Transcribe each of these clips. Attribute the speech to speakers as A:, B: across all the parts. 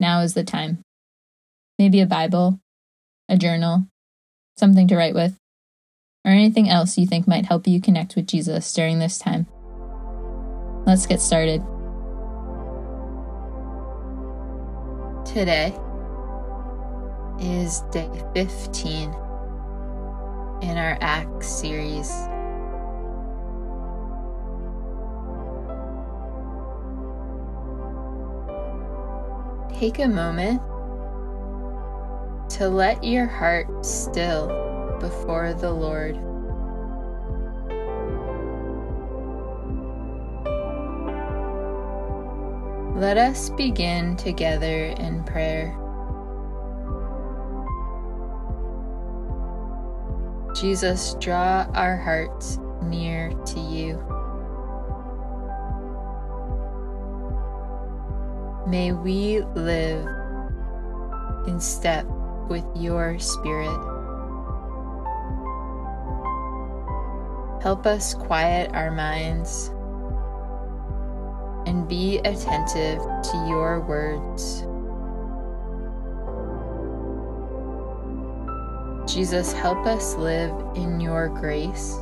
A: now is the time. Maybe a Bible, a journal, something to write with, or anything else you think might help you connect with Jesus during this time. Let's get started. Today is day 15 in our Acts series. Take a moment to let your heart still before the Lord. Let us begin together in prayer. Jesus, draw our hearts near to you. May we live in step with your Spirit. Help us quiet our minds and be attentive to your words. Jesus, help us live in your grace.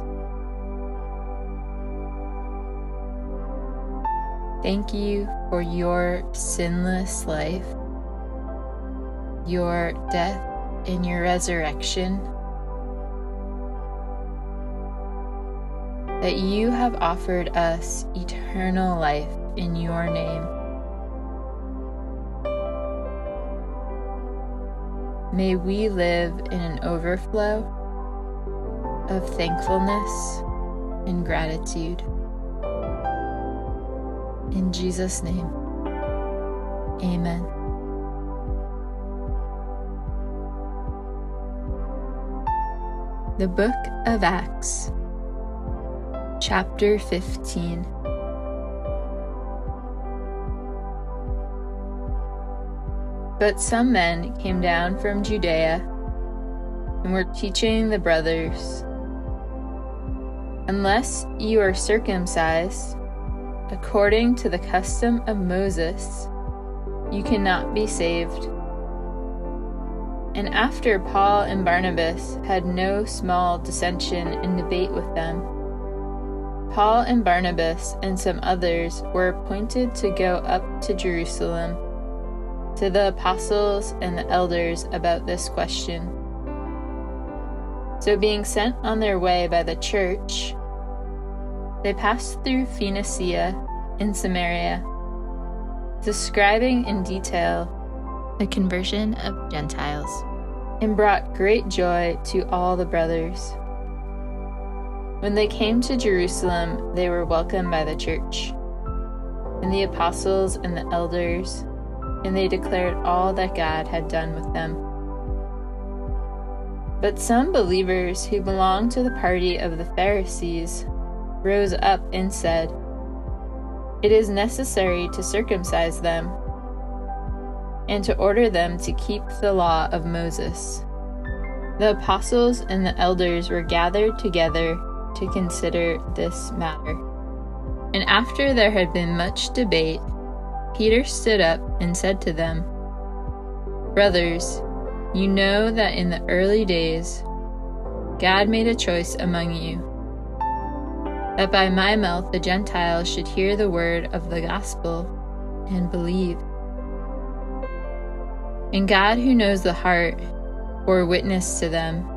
A: Thank you for your sinless life, your death, and your resurrection. That you have offered us eternal life in your name. May we live in an overflow of thankfulness and gratitude. In Jesus' name, amen. The Book of Acts, Chapter 15. But some men came down from Judea and were teaching the brothers Unless you are circumcised, according to the custom of Moses, you cannot be saved. And after Paul and Barnabas had no small dissension and debate with them, Paul and Barnabas and some others were appointed to go up to Jerusalem to the apostles and the elders about this question. So, being sent on their way by the church, they passed through Phoenicia and Samaria, describing in detail the conversion of Gentiles, and brought great joy to all the brothers. When they came to Jerusalem, they were welcomed by the church, and the apostles and the elders, and they declared all that God had done with them. But some believers who belonged to the party of the Pharisees rose up and said, It is necessary to circumcise them and to order them to keep the law of Moses. The apostles and the elders were gathered together to consider this matter. And after there had been much debate, Peter stood up and said to them, Brothers, you know that in the early days God made a choice among you that by my mouth the Gentiles should hear the word of the gospel and believe. And God, who knows the heart, bore witness to them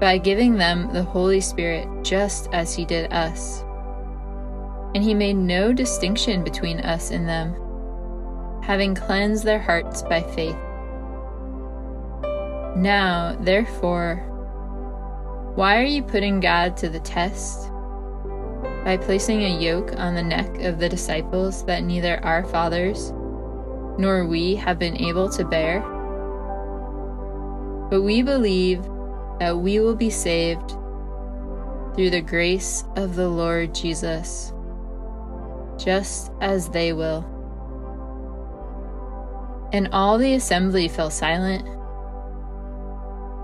A: by giving them the Holy Spirit just as He did us. And He made no distinction between us and them, having cleansed their hearts by faith. Now, therefore, why are you putting God to the test? By placing a yoke on the neck of the disciples that neither our fathers nor we have been able to bear? But we believe that we will be saved through the grace of the Lord Jesus, just as they will. And all the assembly fell silent.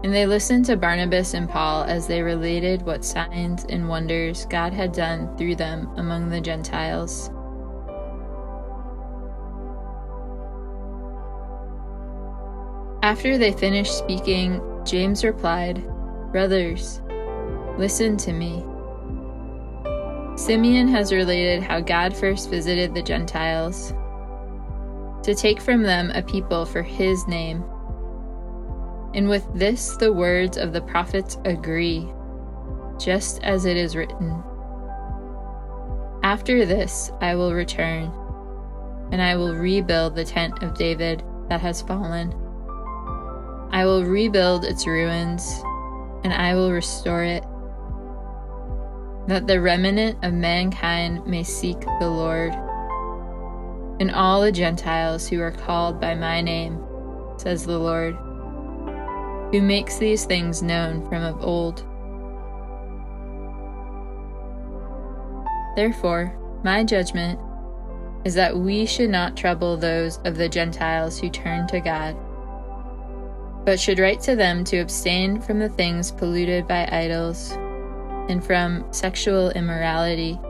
A: And they listened to Barnabas and Paul as they related what signs and wonders God had done through them among the Gentiles. After they finished speaking, James replied, Brothers, listen to me. Simeon has related how God first visited the Gentiles to take from them a people for his name. And with this, the words of the prophets agree, just as it is written. After this, I will return, and I will rebuild the tent of David that has fallen. I will rebuild its ruins, and I will restore it, that the remnant of mankind may seek the Lord, and all the Gentiles who are called by my name, says the Lord, who makes these things known from of old. Therefore, my judgment is that we should not trouble those of the Gentiles who turn to God but should write to them to abstain from the things polluted by idols, and from sexual immorality,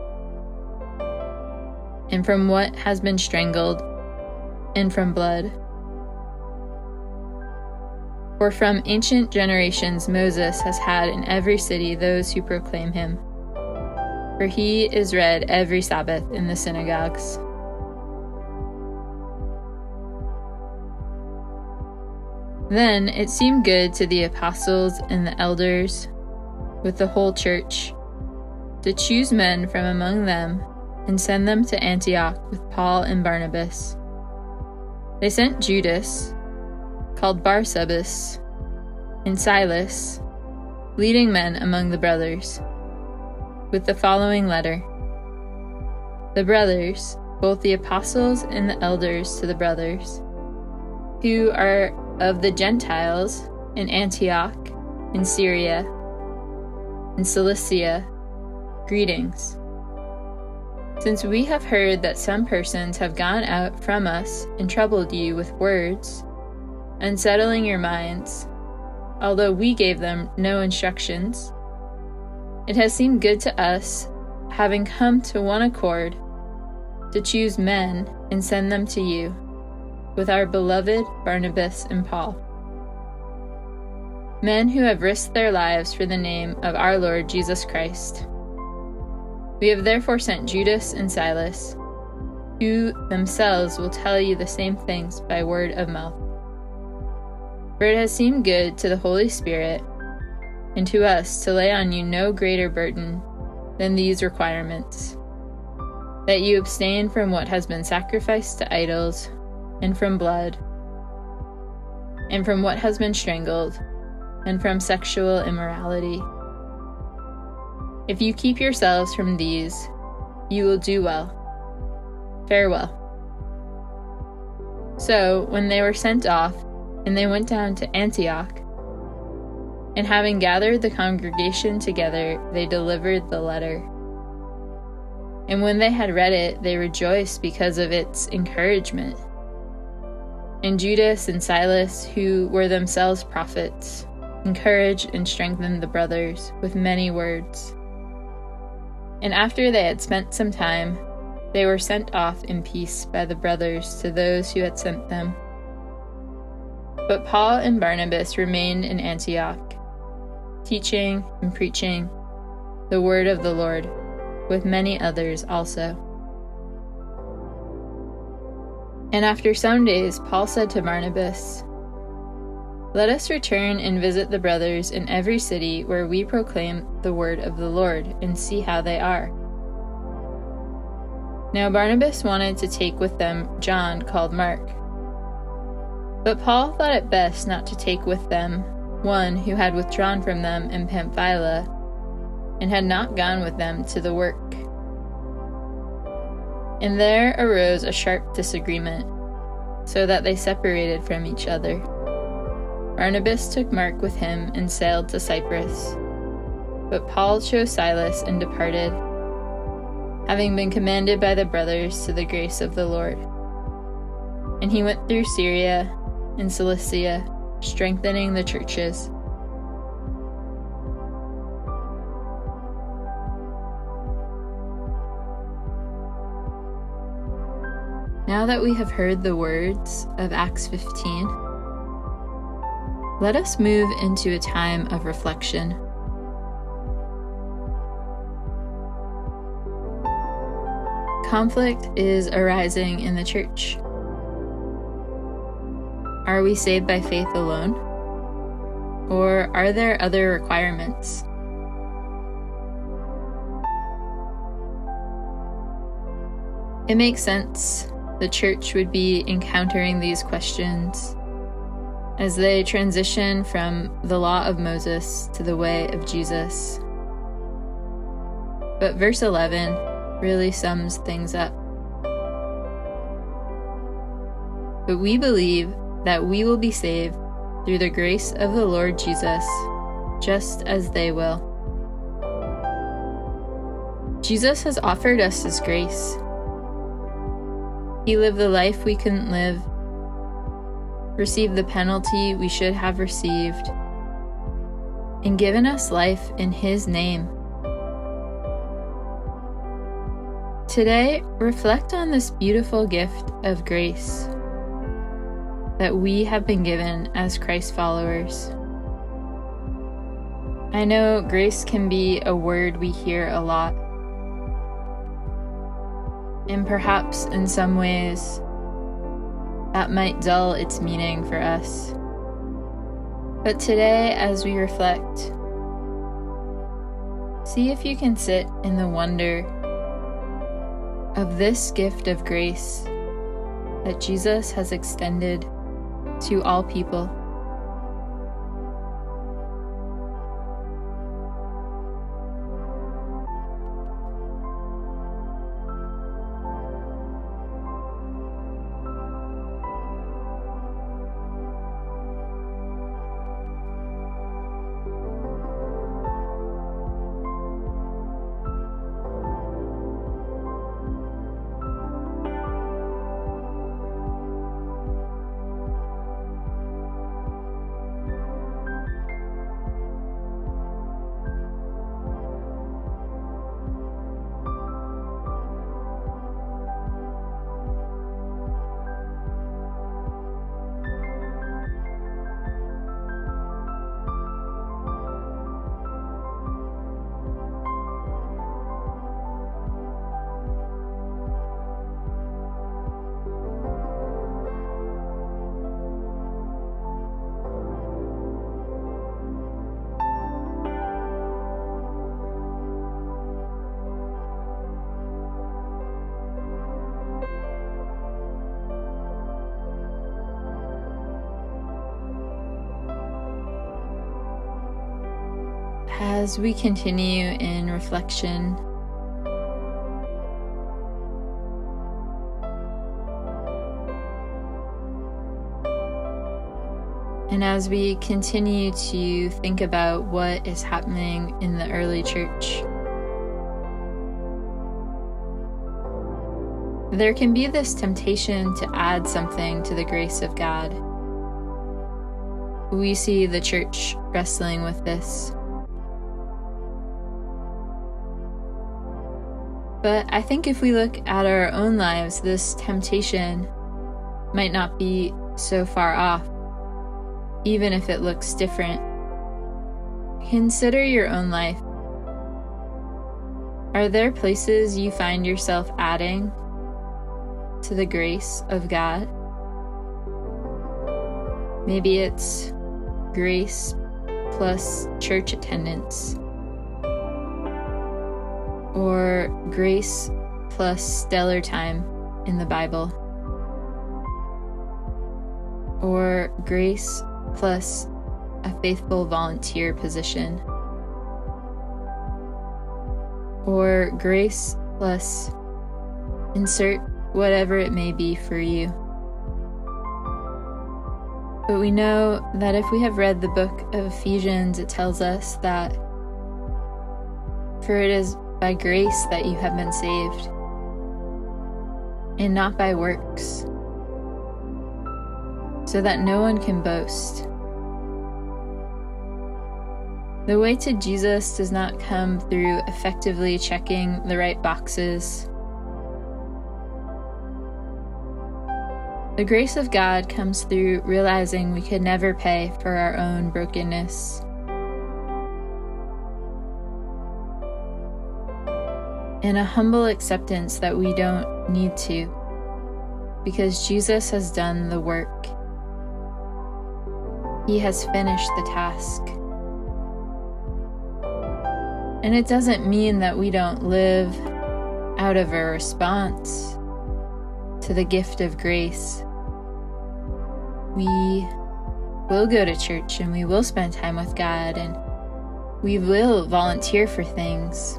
A: and from what has been strangled, and from blood. For from ancient generations Moses has had in every city those who proclaim him. For he is read every Sabbath in the synagogues. Then it seemed good to the apostles and the elders, with the whole church, to choose men from among them and send them to Antioch with Paul and Barnabas. They sent Judas, called Barsabas, and Silas, leading men among the brothers, with the following letter The brothers, both the apostles and the elders to the brothers, who are of the Gentiles in Antioch, in Syria, in Cilicia, greetings. Since we have heard that some persons have gone out from us and troubled you with words, unsettling your minds, although we gave them no instructions, it has seemed good to us, having come to one accord, to choose men and send them to you with our beloved Barnabas and Paul. Men who have risked their lives for the name of our Lord Jesus Christ. We have therefore sent Judas and Silas, who themselves will tell you the same things by word of mouth. For it has seemed good to the Holy Spirit and to us to lay on you no greater burden than these requirements that you abstain from what has been sacrificed to idols and from blood, and from what has been strangled, and from sexual immorality. If you keep yourselves from these, you will do well. Farewell. So, when they were sent off, and they went down to Antioch, and having gathered the congregation together, they delivered the letter. And when they had read it, they rejoiced because of its encouragement and Judas and Silas, who were themselves prophets, encouraged and strengthened the brothers with many words. And after they had spent some time, they were sent off in peace by the brothers to those who had sent them. But Paul and Barnabas remained in Antioch, teaching and preaching the word of the Lord, with many others also. And after some days, Paul said to Barnabas, Let us return and visit the brothers in every city where we proclaim the word of the Lord and see how they are. Now Barnabas wanted to take with them John called Mark. But Paul thought it best not to take with them one who had withdrawn from them in Pamphylia and had not gone with them to the work. And there arose a sharp disagreement, so that they separated from each other. Barnabas took Mark with him and sailed to Cyprus. But Paul chose Silas and departed, having been commanded by the brothers to the grace of the Lord. And he went through Syria and Cilicia, strengthening the churches. Now that we have heard the words of Acts 15, let us move into a time of reflection. Conflict is arising in the church. Are we saved by faith alone? Or are there other requirements? It makes sense the church would be encountering these questions as they transition from the law of Moses to the way of Jesus. But verse 11 really sums things up. But we believe that we will be saved through the grace of the Lord Jesus, just as they will. Jesus has offered us His grace. He lived the life we couldn't live received the penalty we should have received, and given us life in His name. Today, reflect on this beautiful gift of grace that we have been given as Christ followers. I know grace can be a word we hear a lot. And perhaps in some ways, that might dull its meaning for us. But today, as we reflect, see if you can sit in the wonder of this gift of grace that Jesus has extended to all people. As we continue in reflection, and as we continue to think about what is happening in the early church, there can be this temptation to add something to the grace of God. We see the church wrestling with this. But I think if we look at our own lives, this temptation might not be so far off, even if it looks different. Consider your own life. Are there places you find yourself adding to the grace of God? Maybe it's grace plus church attendance or grace plus stellar time in the Bible, or grace plus a faithful volunteer position, or grace plus insert whatever it may be for you. But we know that if we have read the book of Ephesians, it tells us that for it is by grace that you have been saved, and not by works, so that no one can boast. The way to Jesus does not come through effectively checking the right boxes. The grace of God comes through realizing we could never pay for our own brokenness. And a humble acceptance that we don't need to, because Jesus has done the work. He has finished the task. And it doesn't mean that we don't live out of a response to the gift of grace. We will go to church and we will spend time with God and we will volunteer for things.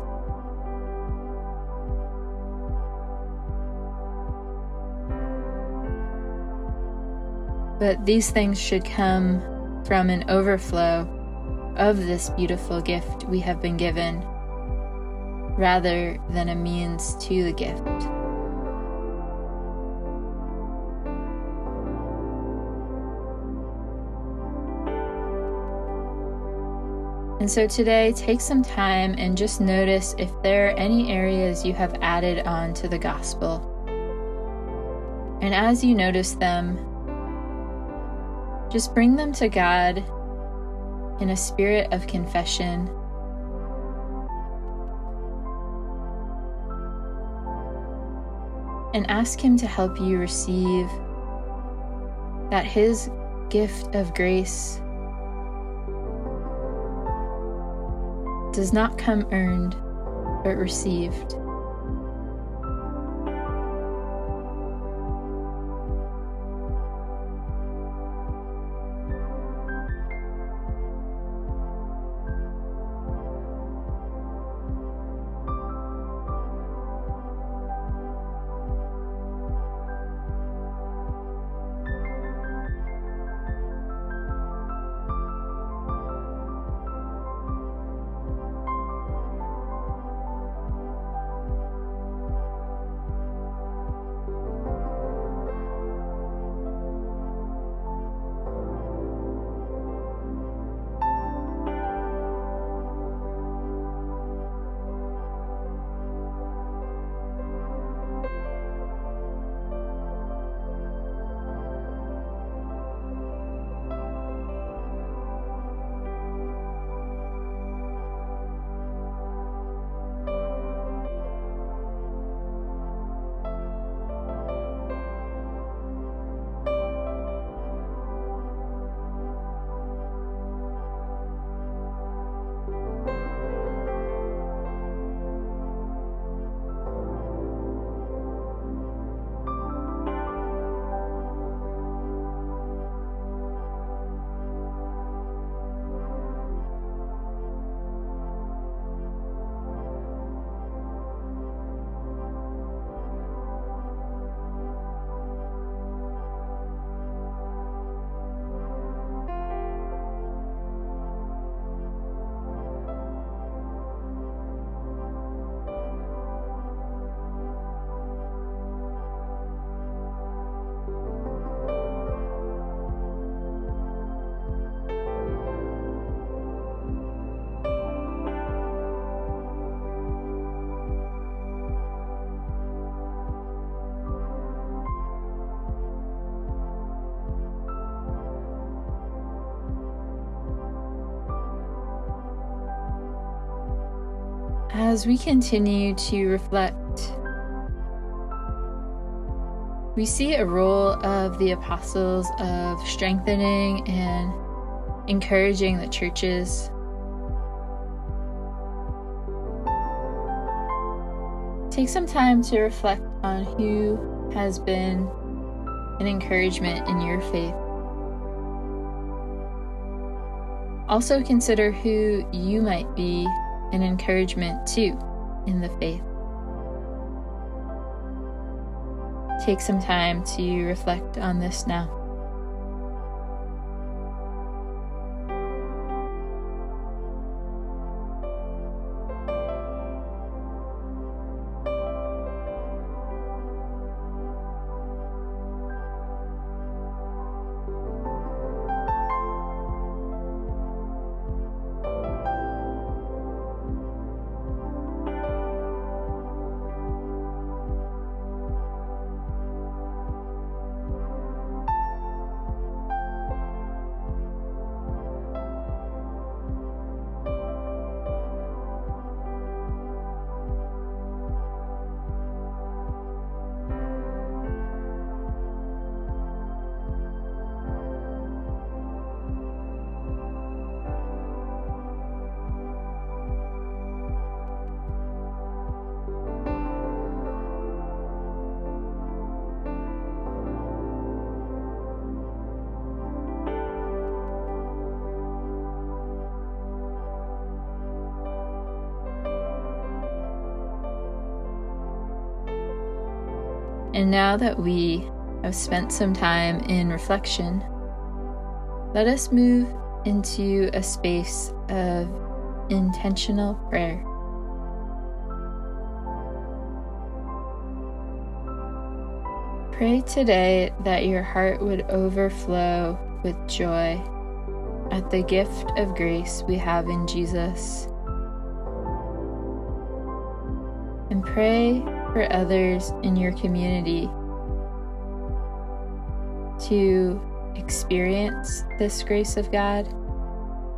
A: But these things should come from an overflow of this beautiful gift we have been given rather than a means to the gift. And so today, take some time and just notice if there are any areas you have added on to the gospel. And as you notice them, just bring them to God in a spirit of confession. And ask Him to help you receive that His gift of grace does not come earned, but received. As we continue to reflect, we see a role of the apostles of strengthening and encouraging the churches. Take some time to reflect on who has been an encouragement in your faith. Also, consider who you might be an encouragement to in the faith. Take some time to reflect on this now. And now that we have spent some time in reflection, let us move into a space of intentional prayer. Pray today that your heart would overflow with joy at the gift of grace we have in Jesus. And pray for others in your community to experience this grace of God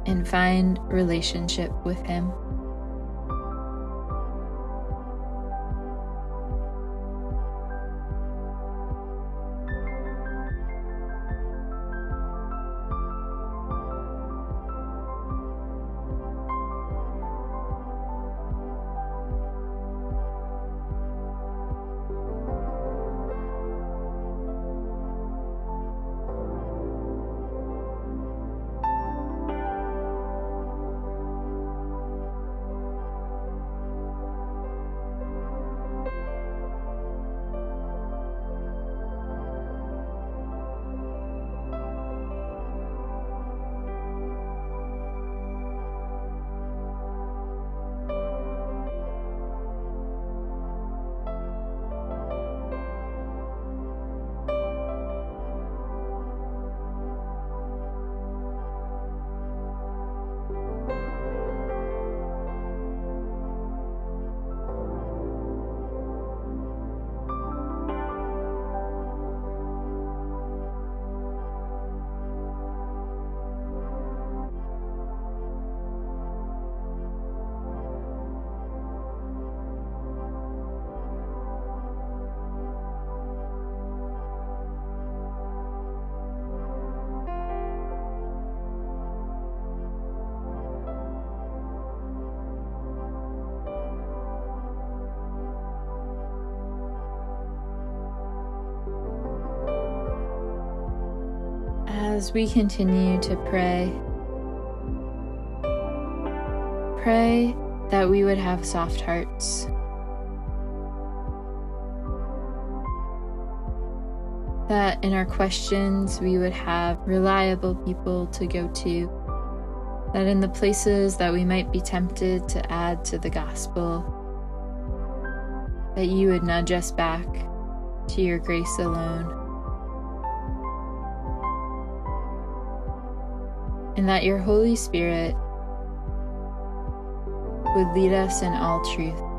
A: and find relationship with Him. As we continue to pray, pray that we would have soft hearts. That in our questions we would have reliable people to go to. That in the places that we might be tempted to add to the gospel, that you would nudge us back to your grace alone. And that your Holy Spirit would lead us in all truth.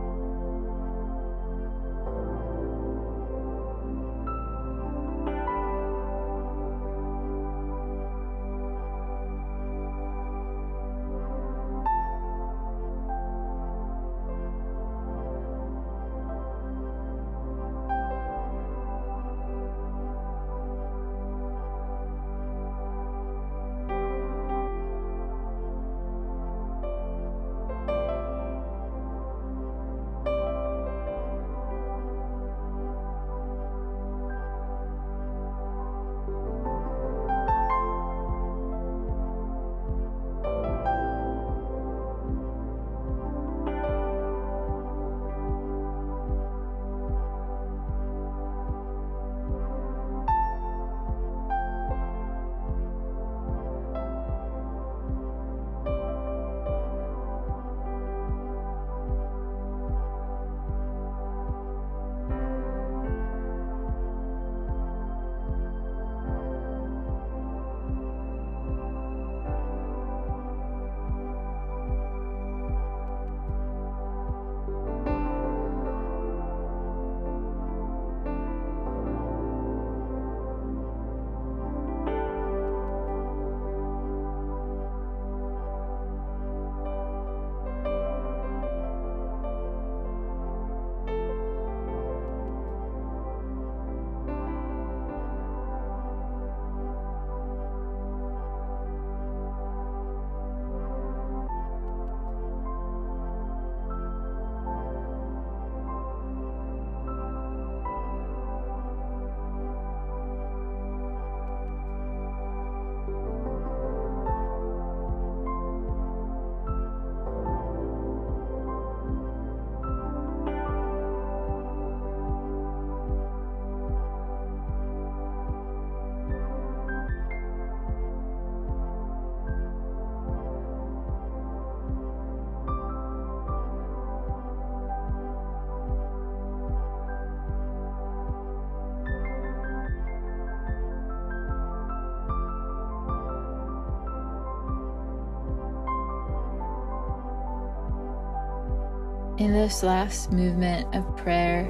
A: In this last movement of prayer,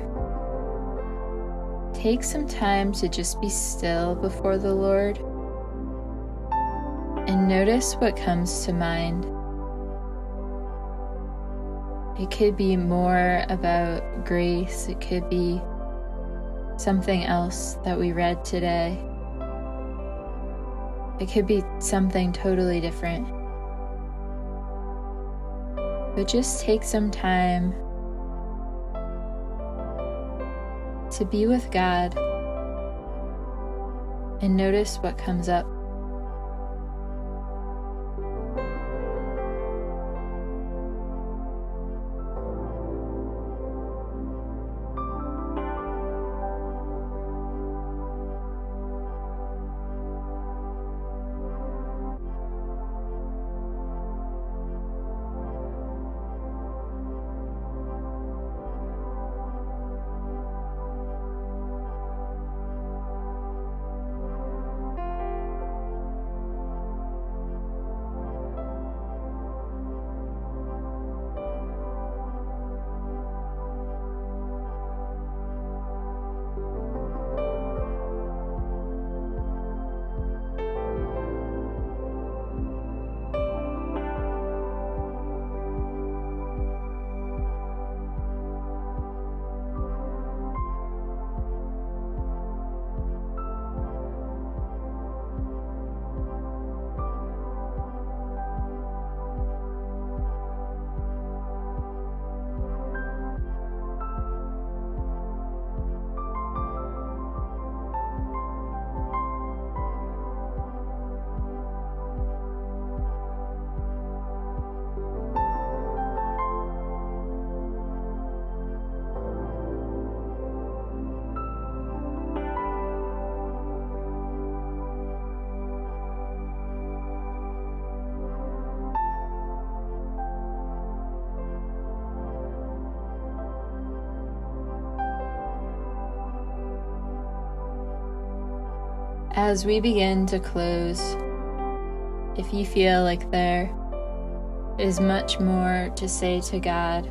A: take some time to just be still before the Lord and notice what comes to mind. It could be more about grace, it could be something else that we read today. It could be something totally different. But just take some time to be with God and notice what comes up. As we begin to close, if you feel like there is much more to say to God,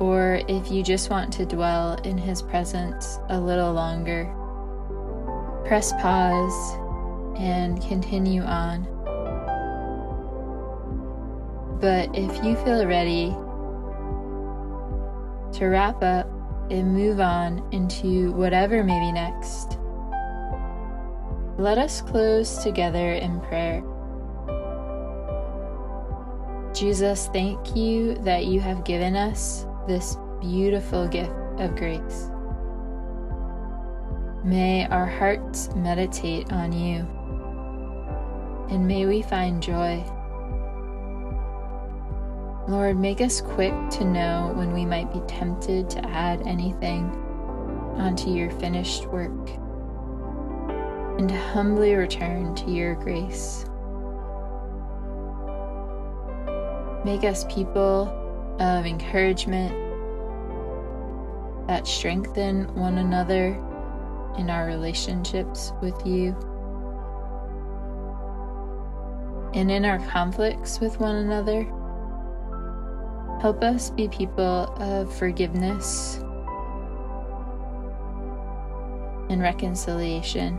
A: or if you just want to dwell in His presence a little longer, press pause and continue on. But if you feel ready to wrap up and move on into whatever may be next, let us close together in prayer. Jesus, thank you that you have given us this beautiful gift of grace. May our hearts meditate on you, and may we find joy. Lord, make us quick to know when we might be tempted to add anything onto your finished work and humbly return to your grace. Make us people of encouragement that strengthen one another in our relationships with you and in our conflicts with one another. Help us be people of forgiveness and reconciliation.